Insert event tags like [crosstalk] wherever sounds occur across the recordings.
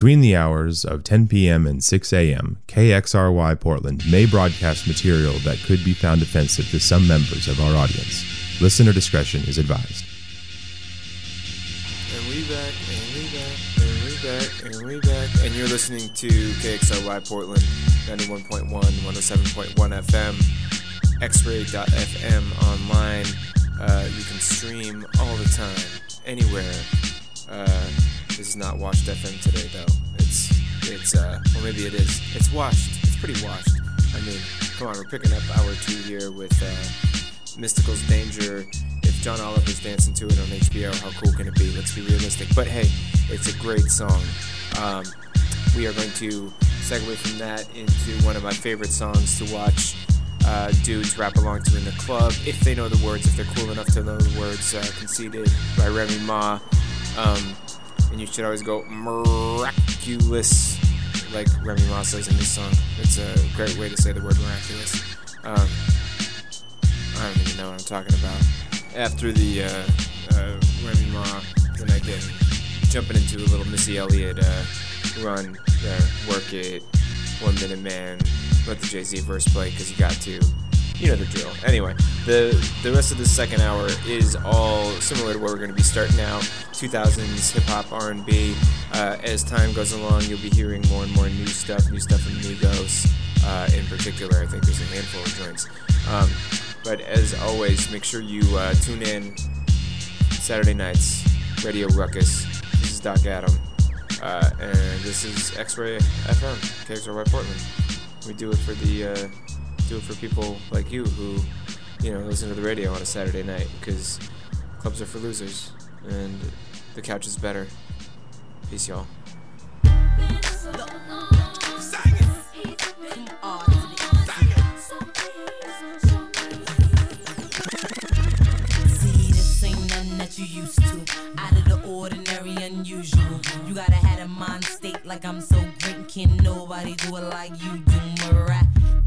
Between the hours of 10 p.m. and 6 a.m., KXRY Portland may broadcast material that could be found offensive to some members of our audience. Listener discretion is advised. And we back, and we back, and we back, and we back. And you're listening to KXRY Portland, 91.1, 107.1 FM, xray.fm online. Uh, you can stream all the time, anywhere. Uh, this is not washed FM today, though. It's, it's, uh, or maybe it is. It's washed. It's pretty washed. I mean, come on, we're picking up hour two here with uh, Mystikal's Danger. If John Oliver's dancing to it on HBO, how cool can it be? Let's be realistic. But hey, it's a great song. Um, we are going to segue from that into one of my favorite songs to watch uh, dudes rap along to in the club, if they know the words, if they're cool enough to know the words. Uh, Conceited by Remy Ma. Um, and you should always go miraculous, like Remy Ma says in this song. It's a great way to say the word miraculous. Um, I don't even know what I'm talking about. After the uh, uh, Remy Ma, then I get jumping into a little Missy Elliott uh, run there. Work it, One Minute Man, let the Jay Z verse play because you got to. You know the drill. Anyway, the the rest of the second hour is all similar to where we're going to be starting now. 2000s hip hop, R&B. Uh, as time goes along, you'll be hearing more and more new stuff, new stuff from Migos. Uh, in particular, I think there's a handful of joints. Um, but as always, make sure you uh, tune in Saturday nights, Radio Ruckus. This is Doc Adam, uh, and this is X-Ray FM, KXRY Portland. We do it for the uh, do it for people like you who, you know, listen to the radio on a Saturday night because clubs are for losers and the couch is better. Peace, y'all. You gotta have a mind state like I'm so great. Can nobody do it like you do?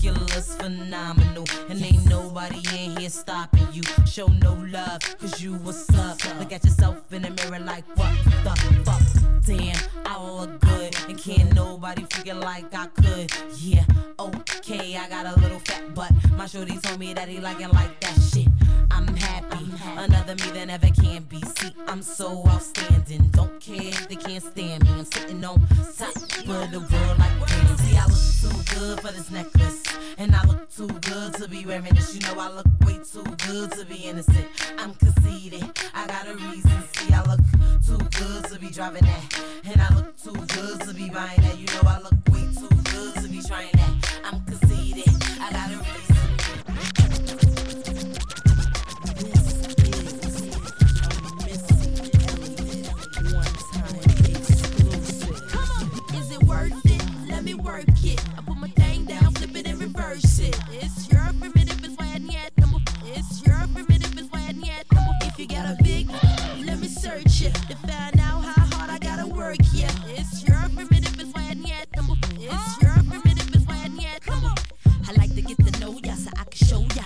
Miraculous, phenomenal. And ain't nobody in here stopping you. Show no love, cause you what's up. Look at yourself in the mirror like, what the fuck? Damn, I look good. And can't nobody figure like I could. Yeah, okay, I got a little fat butt. My shorty told me that he like it like that shit. I'm happy. Another me that never can be. See, I'm so outstanding. Don't care if they can't stand me. I'm sitting on top of the world like. See, I look too good for this necklace. And I look too good to be wearing this. You know, I look way too good to be innocent. I'm conceited. I got a reason. See, I look too good to be driving that. And I look too good to be buying that. You know, I look way too good to be trying that. I'm conceited. I got a reason. Got a big, let me search it to find out how hard I gotta work. Yeah, it's your primitive, it's why I need number. It's your primitive, it's why I need number. I like to get to know ya so I can show ya.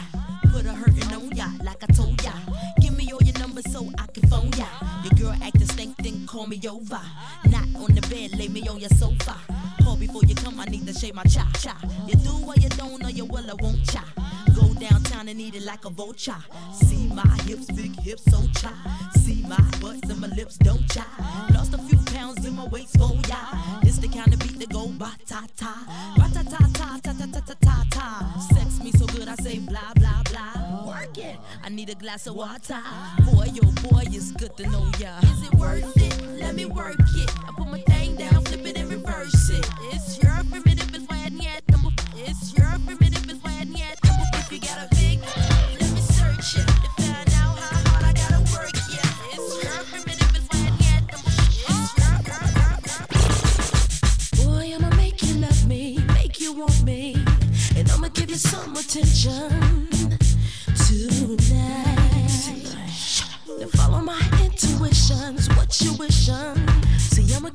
Put a hurtin' on ya like I told ya. Give me all your numbers so I can phone ya. Your girl acting stink, then call me over. Not on the bed, lay me on your sofa. Call before you come, I need to shave my cha cha. You do what you don't, or you will, I won't cha. Go downtown and eat it like a vulture. See my hips, big hips, so cha. See my butts and my lips, don't cha. Lost a few pounds in my waist, oh for ya. This the kind of beat that go ba ta ta. Ba ta ta ta ta ta ta ta ta ta. Sex me so good, I say blah blah blah. Work it. I need a glass of water. Boy, yo, boy, it's good to know ya. Is it worth it? Let me work it. I put my thing down, flip it and reverse it. It's your primitive,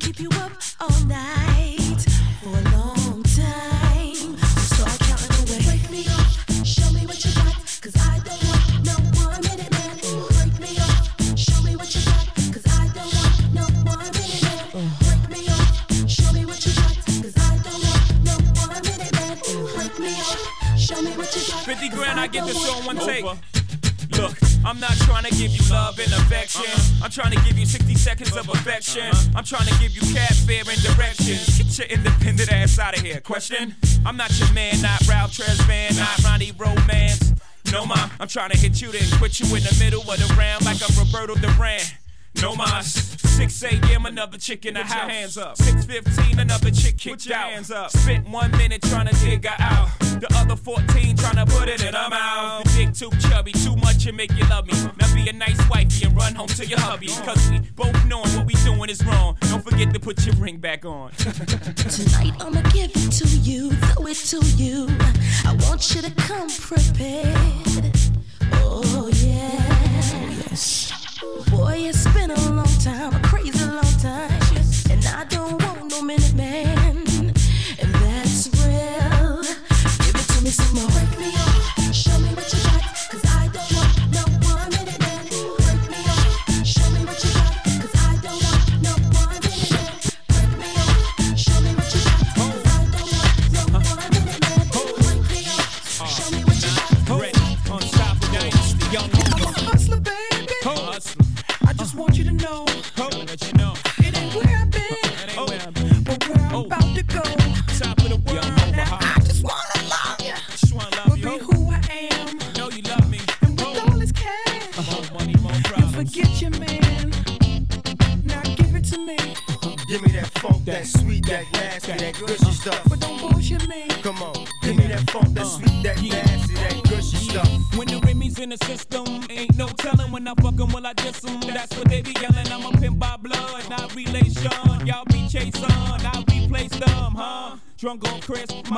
keep you up all night get this on one take. Look, I'm not trying to give you love and affection. Uh-huh. I'm trying to give you 60 seconds of affection. Uh-huh. I'm trying to give you cab fare and direction. Get your independent ass out of here. Question? I'm not your man, not Ralph Tresvant, not Ronnie Romance. No, ma, I'm trying to hit you, then quit you in the middle of the round like I'm Roberto Duran. No mas. 6 a.m. another chick in the house. Hands up. 6:15 another chick kicked out. Hands up. Spent one minute trying to dig her out. The other 14 trying to put it in her mouth. Dick too chubby, too much and make you love me. Now be a nice wifey and run home to your hubby. Cause we both knowing what we doing is wrong. Don't forget to put your ring back on. [laughs] Tonight I'ma give it to you, throw it to you. I want you to come prepared. Oh yeah. Yes. Boy, it's been a long time, a crazy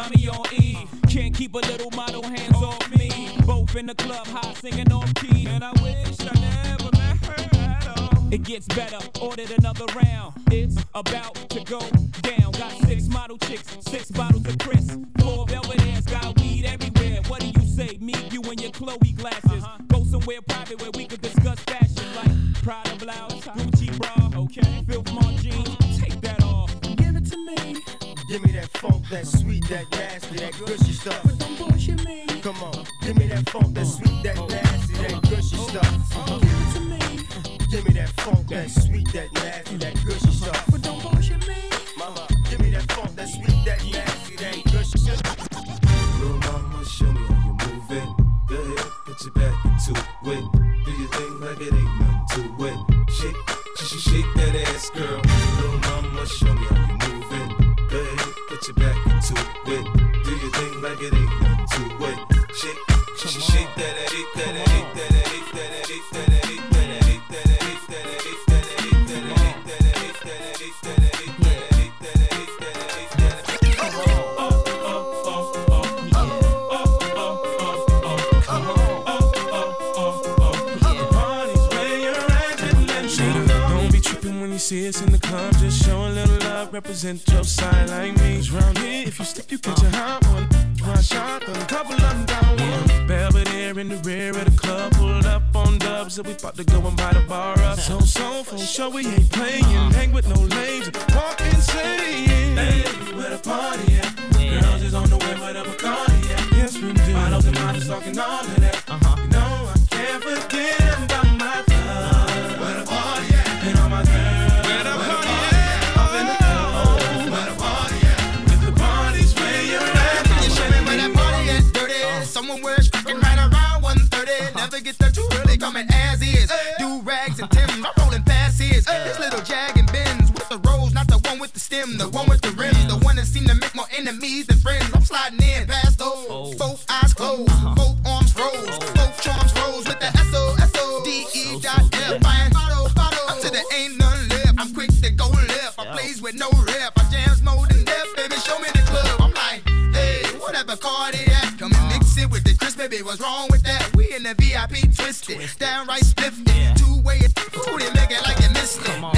mommy on E. Can't keep a little model hands off me. Both in the club, high singing off key. And I wish I never met her at all. It gets better, ordered another round. It's about to go down. Got six model chicks, six bottles of Chris. Four velvet ass, got weed everywhere. What do you say? Me, you, and your Chloe glasses. Uh-huh. Go somewhere private where we could discuss fashion like Prada blouse, Gucci bra, okay? Filth jeans, take that off. Give it to me, Give me that funk, that sweet, that nasty, that gushy stuff. but don't bullshit me. Come on, give me that funk, that sweet, that nasty, that gushy stuff. Give it to me, Give me that funk, that sweet, that nasty, that gushy stuff. Sure, we ain't playing. Hang with no lames, with no rep. I jams more than death, baby. Show me the club. I'm like, hey, whatever card it at. Come and mix it with the crisp, baby. What's wrong with that? We in the VIP twisted, downright spiffed. Two way, ooh, they make it like you missed it.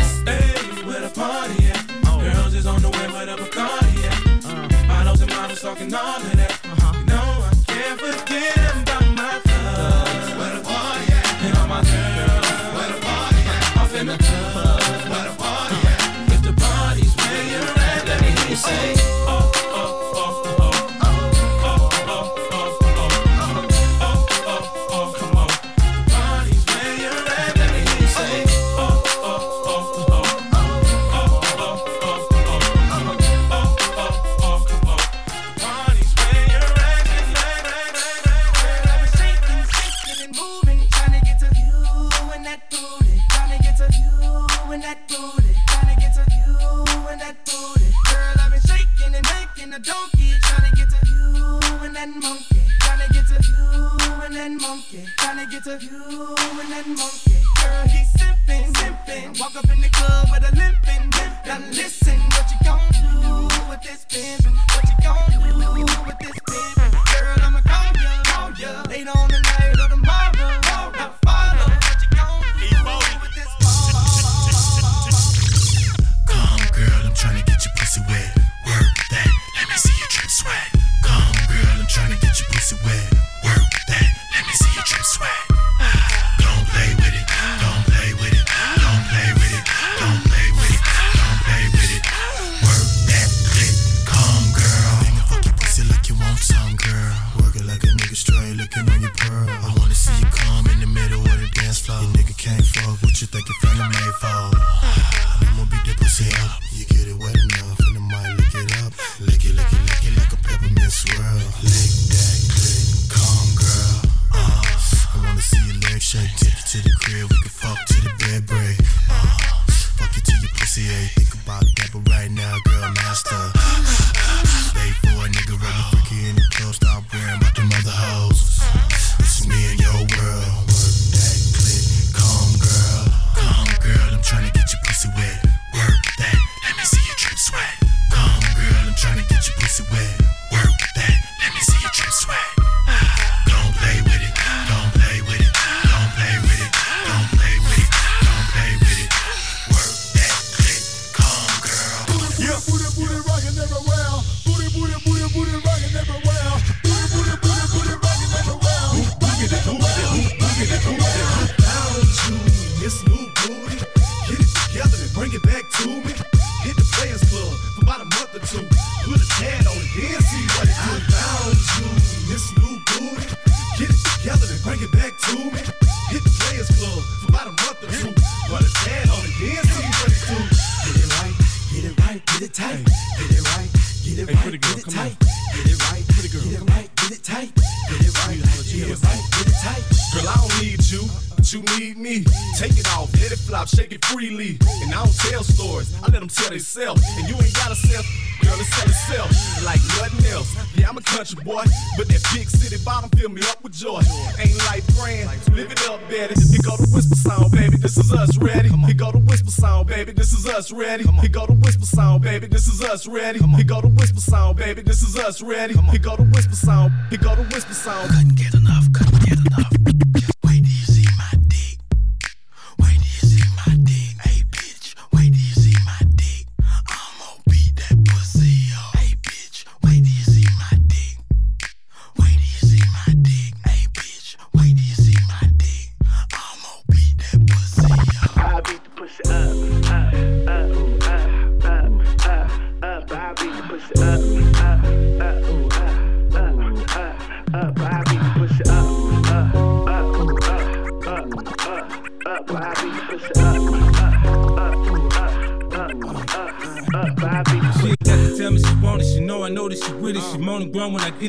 up, Betty. Here go the whisper sound, baby. This is us ready. He got the whisper sound, baby. This is us ready. He got the whisper sound, baby. This is us ready. He got the whisper sound, baby. This is us ready. He got the whisper sound. He got the whisper sound. Couldn't get enough. Couldn't get enough.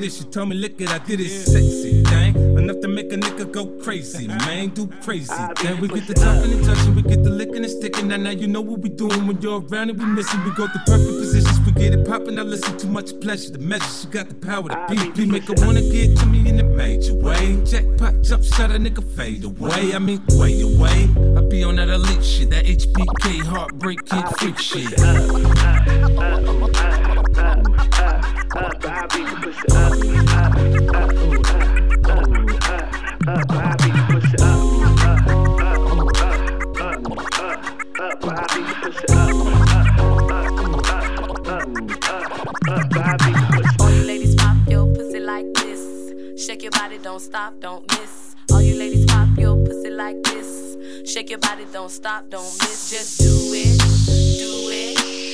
she told me, lick it, I did it sexy, thing. Enough to make a nigga go crazy, man, do crazy. Then we get the talking and touching, we get the licking and sticking. Now, now you know what we doing when you're around and we missing. We go to perfect positions, we get it popping. I listen too much pleasure to measure. She got the power to beat Be make her wanna get to me in a major way. Jackpot, jump shot, a nigga fade away. I mean, way away. I be on that elite shit, that HBK heartbreak kid freak shit. Uh, uh, uh, I up. All you ladies pop your pussy like this, shake your body, don't stop, don't miss. All you ladies pop your pussy like this, shake your body, don't stop, don't miss. Just do it, do it.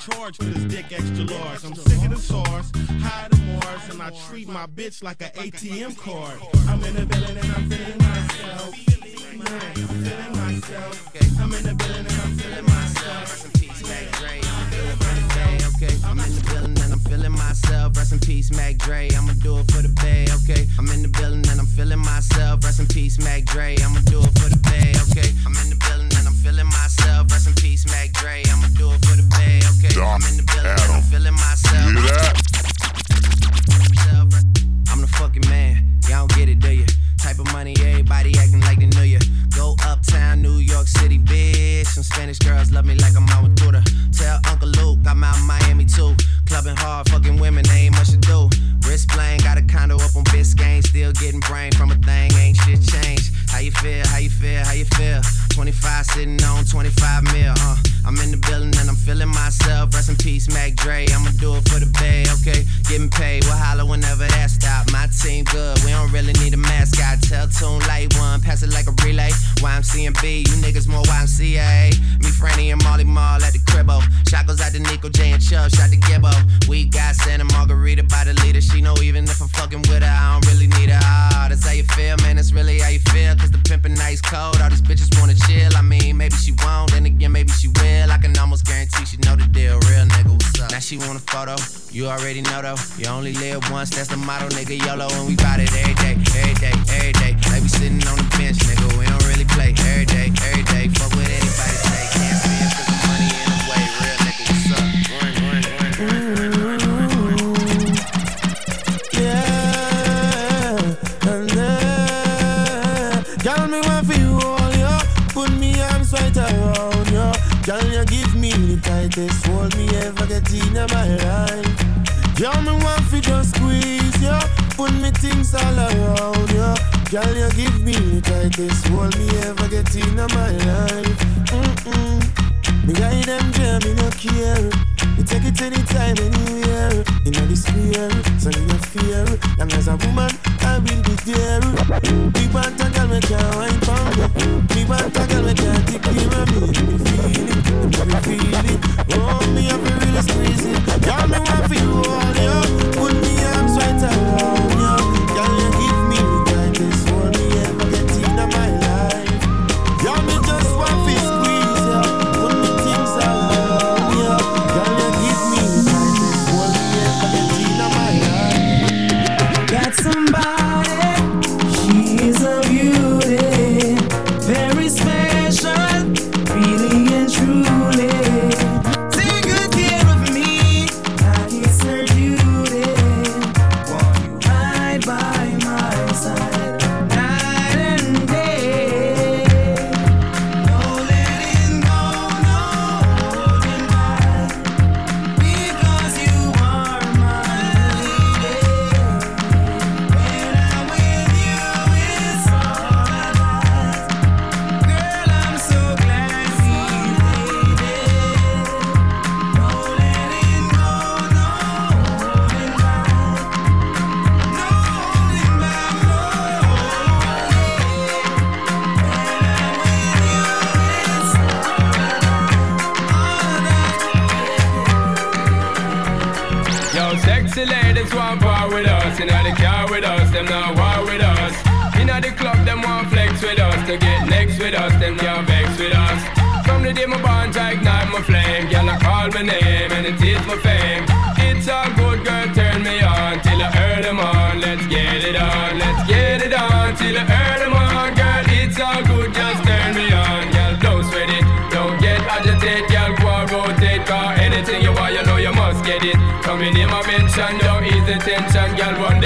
Charge for this dick extra large. I'm sick of the SARS, high to Mars, and I treat my bitch like an ATM card. I'm in the building and I'm feeling myself. I'm feeling myself. I'm in the building and I'm feeling myself. okay. I'm in the building and I'm feeling myself. Rest in peace, Mac Dre. I'ma do it for the bay, okay. I'm in the building and I'm feeling myself. Rest in peace, Mac Dre. I'ma do it for the bay, okay. I'm in the building feeling myself. Rest in peace, Mac Dre. I'ma do it for the bay, okay. I'm in the building and I'm feeling myself. You hear that? I'm the fucking man. Y'all don't get it, do you? Type of money, everybody acting like they knew you. Go uptown, New York City, bitch. Some Spanish girls love me like I'm out with Duda. Tell Uncle Luke I'm out in Miami too. Clubbing hard, fucking women, they ain't much to do. Wrist playing, got a condo up on Biscayne. Still getting brain from a thing, ain't shit changed. How you feel? How you feel? How you feel? 25 sitting on 25 mil, uh. I'm in the building and I'm feeling myself. Rest in peace, Mac Dre. I'ma do it for the bay, okay? Getting paid, we'll holler whenever that stop. My team good, we don't really need a mascot. Tell Tune Light One, pass it like a relay. YMC B, you niggas more YMCA. Me, Franny, and Mally Mall at the cribbo. Shot goes out to Nico J and Chubb, shot to Gibbo. We got Santa Margherita by the leader. She know even if I'm fucking with her, I don't really need her. Ah, that's how you feel, man. That's really how you feel. Cause the pimpin' nice cold. All these bitches wanna chill. I mean, maybe she won't, then again, maybe she will. I can almost guarantee she know the deal. Real nigga, what's up? Now she want a photo. You already know though, you only live once, that's the motto, nigga. YOLO, and we bout it every day, every day, every day. Like we sitting on the bench, nigga, we don't really play. Every day, every day. Fuck with anybody. Say, can't see it, the money in the way, real nigga, what's up? Girl, you give me the tightest hold me ever get in my life. Girl, me want fi just squeeze ya, put me things all around ya. Girl, you give me the tightest hold me ever get in my life. Mm-mm. Me ride them jam, me no care. me take it anytime, anywhere. In a despair, so in a fear. Long as a woman, I will be there. Me want a girl, me can't wine pound Me want a girl, me can't tip me me. Feel it, me feel it. Oh, me have to really squeeze it. Girl, me want for you. Friends want war with us, inna the car with us, them not war with us. Inna the club, them want flex with us, to get next with us, them can't vex with us. From the day my bonds I ignite my flame, girl I call my name and it is my fame. It's all good, girl.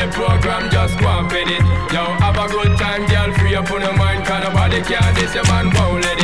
the program, just go and fit it. Yo, have a good time, girl, free up on your mind, cause nobody care, this your man won't let it.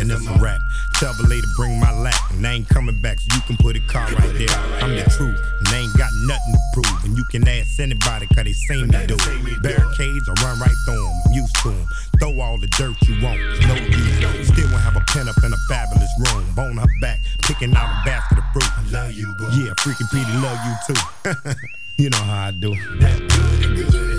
And if I rap, tell the lady bring my lap. And I ain't coming back, so you can put a car right there. Right I'm there. the truth, and I ain't got nothing to prove. And you can ask anybody, cause they seen me do it. Barricades, I run right through them. I'm used to them. Throw all the dirt you want, there's no use. Still won't have a pen up in a fabulous room. Bone her back, picking out a basket of fruit. I love you, boy. Yeah, freaking Petey love you too. [laughs] you know how I do. That good, good.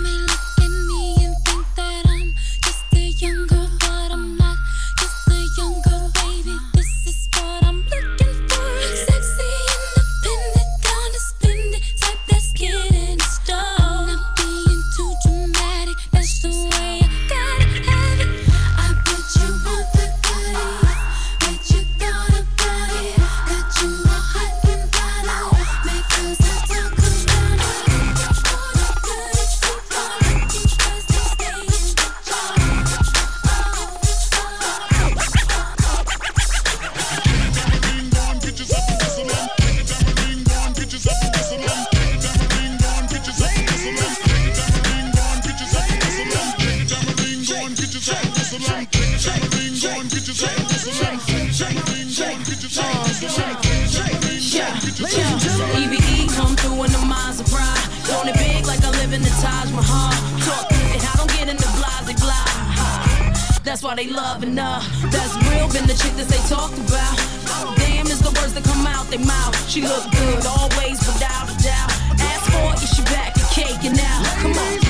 are they loving her? That's real, been the chick that they talked about. Damn, is the words that come out their mouth. She look good always, without a doubt. Ask for it, she back and cake and now. Come on.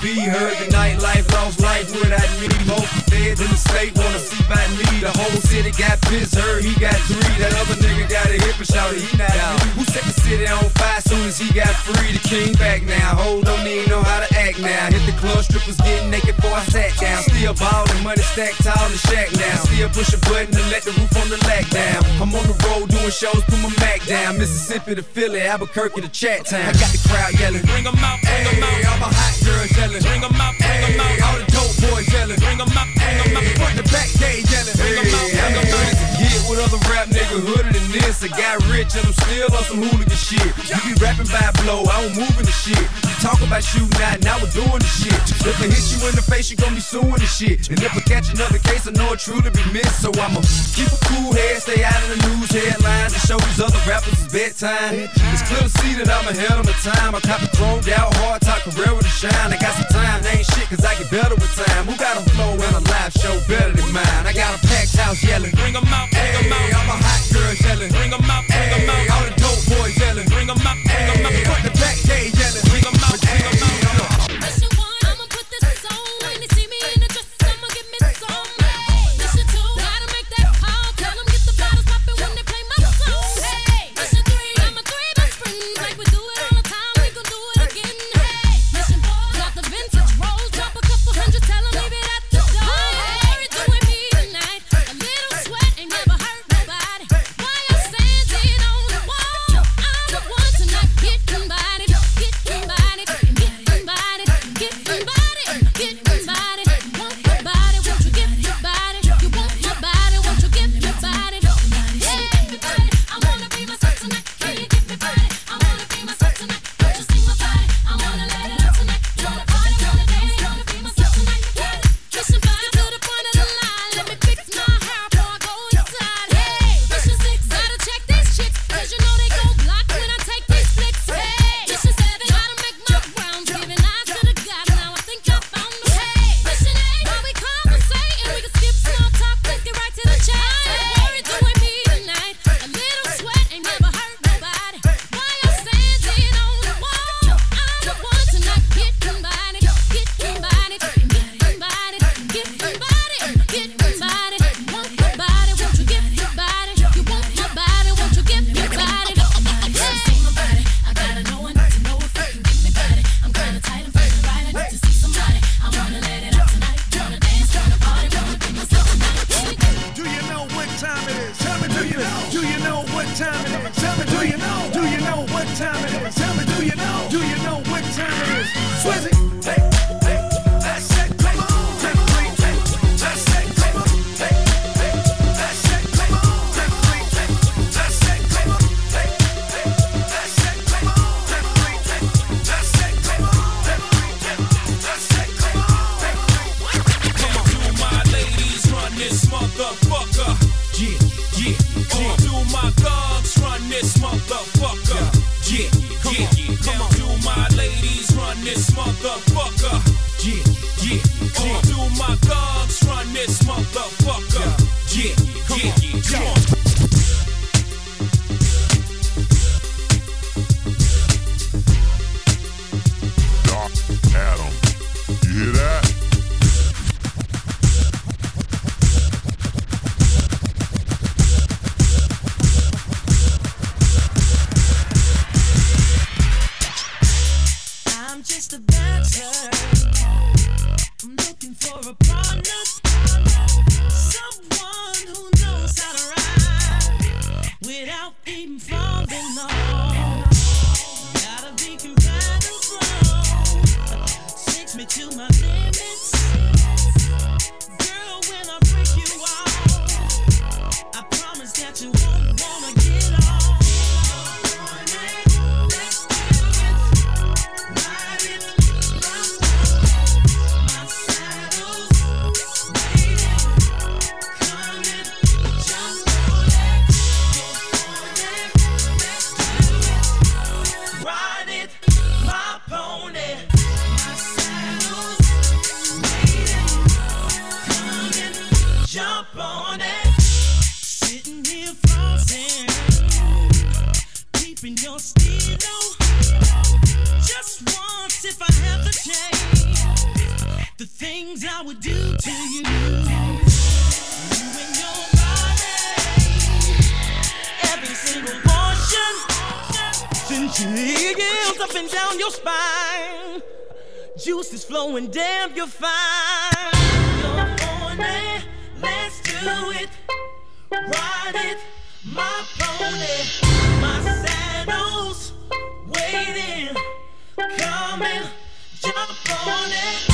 Be heard the nightlife, lost life without me. Most feds in the state wanna see by me. The whole city got pissed, heard he got three. That other nigga got a hip and shouted, he not out. Who set the city on fire soon as he got free? The king back now. Hold on, he know how to act now. Hit the club, strippers getting naked before I sat down. Still ballin', money stacked tall in the shack now. Still push a button to let the roof on the lack down. I'm on the road doing shows, put my Mac down. Mississippi to Philly, Albuquerque to Chat I got the crowd yelling. Bring them out, bring them out. All my hot girls yelling. Bring them out, bring them out. All the no boys yelling. Bring them out, bring them out. Front to back, they yelling. Bring them out, bring them out. Get with other rap nigga hooded than this. I got rich and I'm still on some hooligan shit. You be rapping by blow, I don't move in the shit. You talk about shooting out, now we're doing the shit. If I hit you in the face, you gon' be suing the shit. And if I catch another case, I know it truly be missed. So I'ma keep a cool head, stay out of the news headlines, and show these other rappers it's bedtime. It's clear to see that I'm ahead of my time. I copy thrown down hard talk, career with a shine. I got some time, ain't shit, cause I get better with time. Who got a flow and a live show better than mine? I got a packed house yelling. Bring them out, bring them out. I'm a hot girl yelling. Bring them out, bring them out. I would do to you. You and your body, every single portion, centurions up and down your spine. Juice is flowing, damn, you're fine. You're horny, let's do it. Ride it, my pony, my saddle's waiting, coming, jump on it.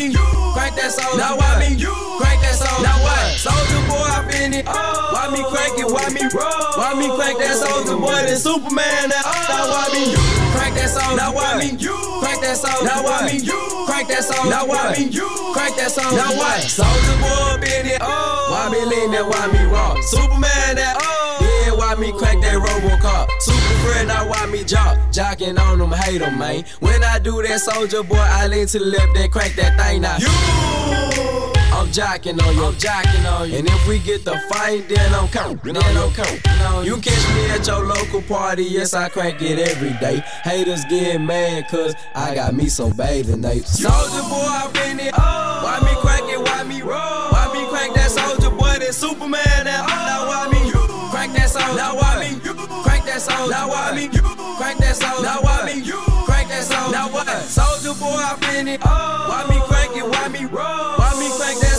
Soldier? Now why me crank that soldier? Now why me crank that soldier? Now what? Soldier boy, I been it. Oh. Why me crank it? Why me roll? Why me crank that soldier boy? That Superman? That oh. now why me crank that soldier? Now why me crank that soldier? Now why me crank that soldier? Now why me crank that soldier? Now what? Soldier boy, been it. Oh. Why me lean that? Why me raw? Superman? That yeah, why me crack that Robocop? Super friend, now why me jock? Jocking on them, hate them, man. When I do that soldier boy, I lean to the left, then crack that thing out. You! I'm jocking on you, I'm jocking on you. And if we get the fight, then I'm counting, then I'm counting. You catch me at your local party, yes, I crank it every day. Haters get mad, cause I got me some bathing apes. Soldier boy, I been it. Why me crank it, why me roll? Why me crank that soldier boy, that Superman, that now why me crank that soldier? Now crank that soldier? Now why me crank that soldier? Now why me You crank that soldier? Now what? Soldier boy, I been it. Oh. Why me crank it, why me roll? Why me crank that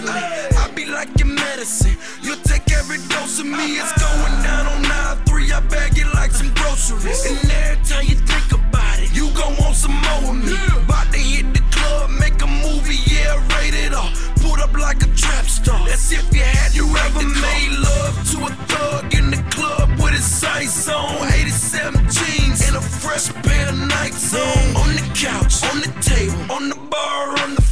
emotionally. I be like your medicine. You take every dose of me. It's going down on nine three. I bag it like some groceries. And every time you think about it, you gon' want some more of me. About to hit the club, make a movie, yeah, rated R. Put up like a trap star. That's if you had you ever made love to a thug in the club with his sights on. 87 jeans and a fresh pair of Nikes on. On the couch, on the table, on the bar, on the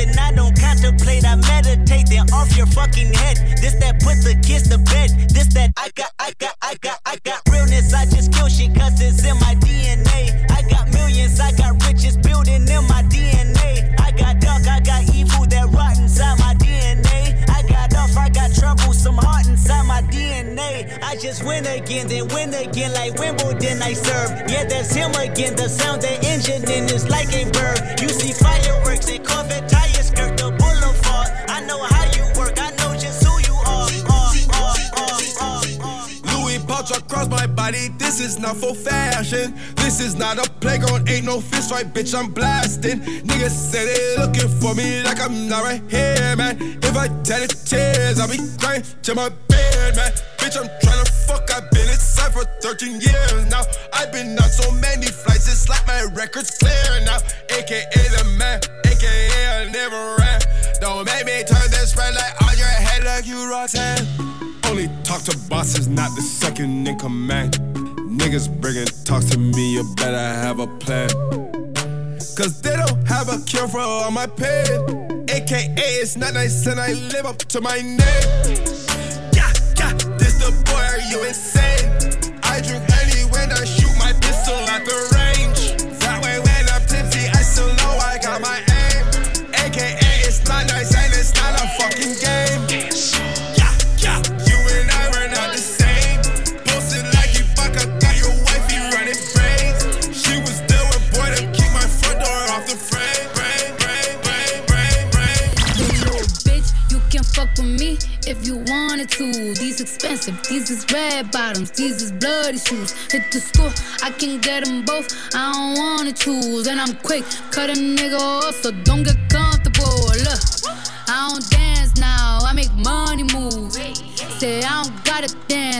weapon? I don't contemplate, I meditate. Then off your fucking head. This that put the kids to bed. This that I got, I got, I got, I got realness. I just kill shit cause it's in my DNA. I got millions, I got riches building in my DNA. I got dark, I got evil that rot inside my DNA. I got off, I got trouble, some heart inside my DNA. I just win again, then win again like Wimbledon I serve. Yeah, that's him again. The sound the engine in is like a bird. You see fireworks, they Corvette across my body, this is not for fashion. This is not a playground, ain't no fish right, bitch, I'm blasting. Niggas say they looking for me like I'm not right here, man. If I tell the tears, I'll be crying to my bed, man. Bitch, I'm trying to fuck, I've been inside for 13 years now. I've been on so many flights, it's like my record's clear now. AKA the man, AKA I never ran. Don't make me turn this red light on your head like you Roxanne. Talk to bosses, not the second in command. Niggas bringing talks to me, you better have a plan. Cause they don't have a cure for all my pain. AKA, it's not nice and I live up to my name. Yeah, yeah, this the boy, are you insane? I drink These expensive, these is red bottoms, these is bloody shoes. Hit the school, I can get them both. I don't wanna choose, and I'm quick, cut a nigga off, so don't get comfortable. Look, I don't dance now, I make money move. Say I don't gotta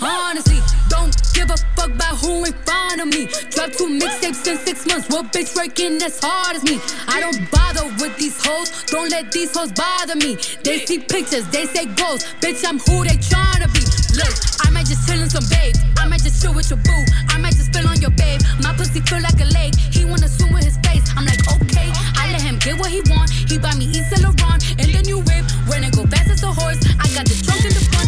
Honestly, don't give a fuck about who in front of me. Drop two mixtapes in six months. What bitch working as hard as me? I don't bother with these hoes. Don't let these hoes bother me. They see pictures, they say goals. Bitch, I'm who they tryna be. Look, I might just chill in some babe. I might just chill with your boo. I might just spill on your babe. My pussy feel like a lake. He wanna swim with his face. I'm like, okay. I let him get what he want. He buy me East Laurent and the new whip. When it go fast as a horse, I got the trunk in the front.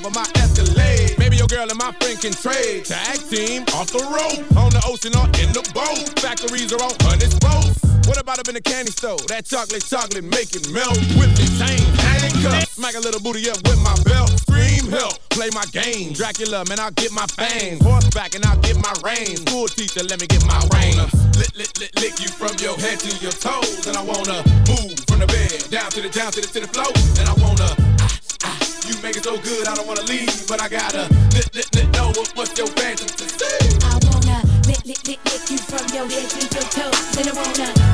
drive of my Escalade. Maybe your girl and my friend can trade. Tag team off the road, on the ocean or in the boat. Factories are on honest boats. What about up in the candy store? That chocolate chocolate make it melt. Whip the chain, handcuffs. Smack a little booty up with my belt. Scream help, play my game. Dracula, man, I'll get my fangs. Horseback and I'll get my reins. School teacher, let me get my reins. Lick, lick, lick, lick you from your head to your toes. And I wanna move from the bed down to the, down to the, to the floor. And I so good, I don't wanna leave, but I gotta lit, lit, lit, know what, what's your fantasy. I wanna lick, lick, lick, lick you from your head to your toes, and I wanna.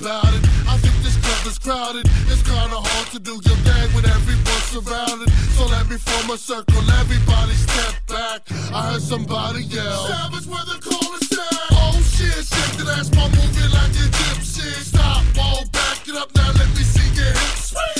about it. I think this club is crowded. It's kinda hard to do your thing when everyone's surrounded. So let me form a circle, everybody step back. I heard somebody yell. Savage with a call and. Oh shit, shake the ass while moving like a gypsy. Stop, all back it up now, let me see your hips. Sweet.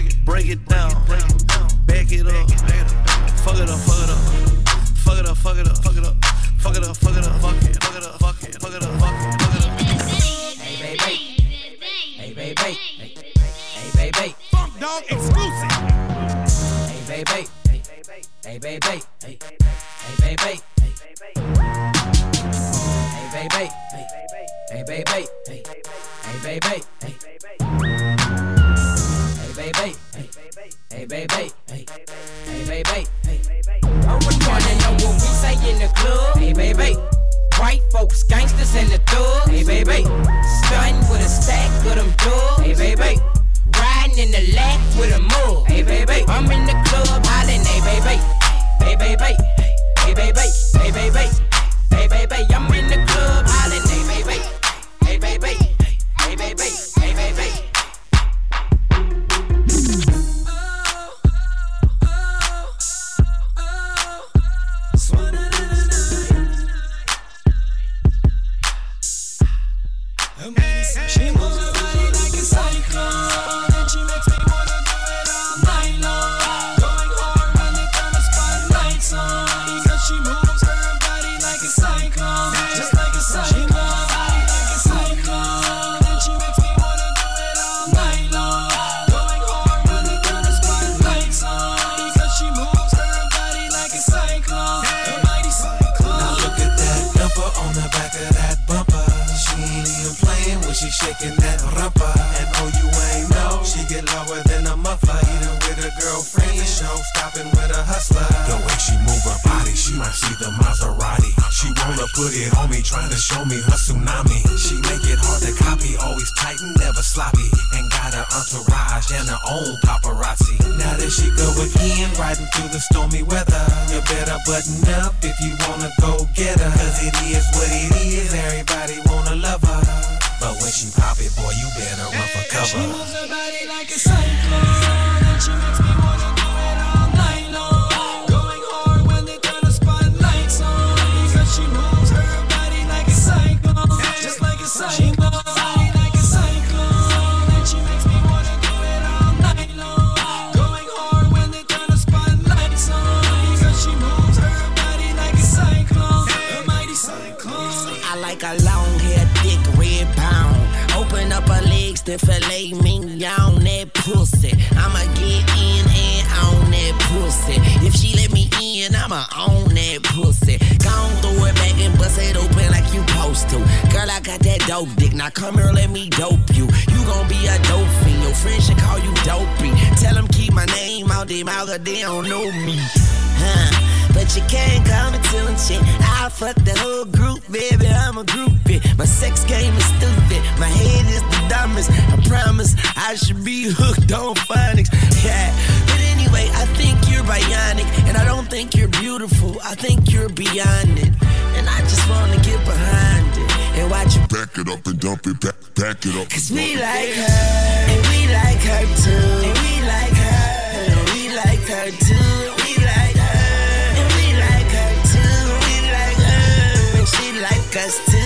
break it down, bag it up, fuck it up, fuck it up, fuck it up, fuck it up, fuck it up, fuck it up, fuck it up, fuck it, fuck it up, fuck it, fuck it up, fuck it, fuck it up. Hey, baby. Hey, baby. Hey, baby. Funk Dog exclusive. Hey, baby. Hey, baby. Hey, baby. Hey, baby. Hey, baby. Hey, baby. Hey, baby. Baby. Hey, hey, baby. Hey. I would wanna know what we say in the club. Hey, baby. White folks, gangsters, and the thugs. Hey, baby. Stunning with a stack of them dubs. Hey, baby. Riding in the lack with a mug. Hey, baby. I'm in the club hollering. Hey, baby. Hey, baby. Hey, baby. Hey, baby. Hey, baby. I'm in the club hollering. Hey, baby. Hey, baby. Hey, baby. Show stopping with a hustler. The way she move her body, she might see the Maserati. She wanna put it on me, trying to show me her tsunami. She make it hard to copy, always tight and never sloppy. And got her entourage and her own paparazzi. Now that she go again, riding through the stormy weather. You better button up if you wanna go get her. Cause it is what it is, everybody wanna love her. But when she pop it, boy, you better run for cover. She moves her body like a cyclone, and she makes me wanna fell supposed to. Girl, I got that dope dick. Now come here, let me dope you. You gon' be a dope fiend. Your friends should call you dopey. Tell them keep my name out their mouth, cause they don't know me. Huh. But you can't come and tune shit. I fuck the whole group, baby. I'm a groupie. My sex game is stupid. My head is the dumbest. I promise I should be hooked on phonics. Yeah. Anyway, I think you're bionic, and I don't think you're beautiful. I think you're beyond it, and I just wanna get behind it and watch you back it up and dump it back, back it up. Cause we like her, and we like her too, and we like her, and we like her too. We like her, and we like her too, we like her, and she like us too.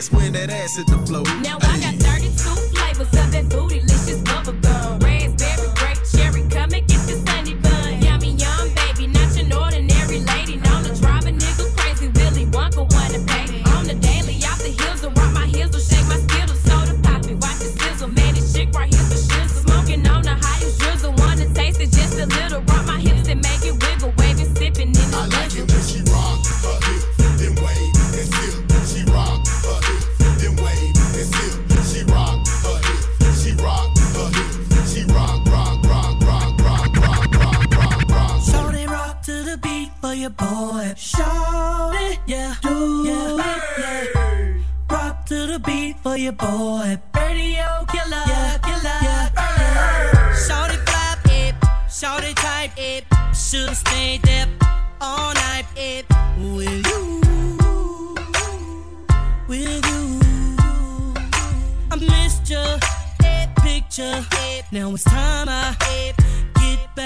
ass when that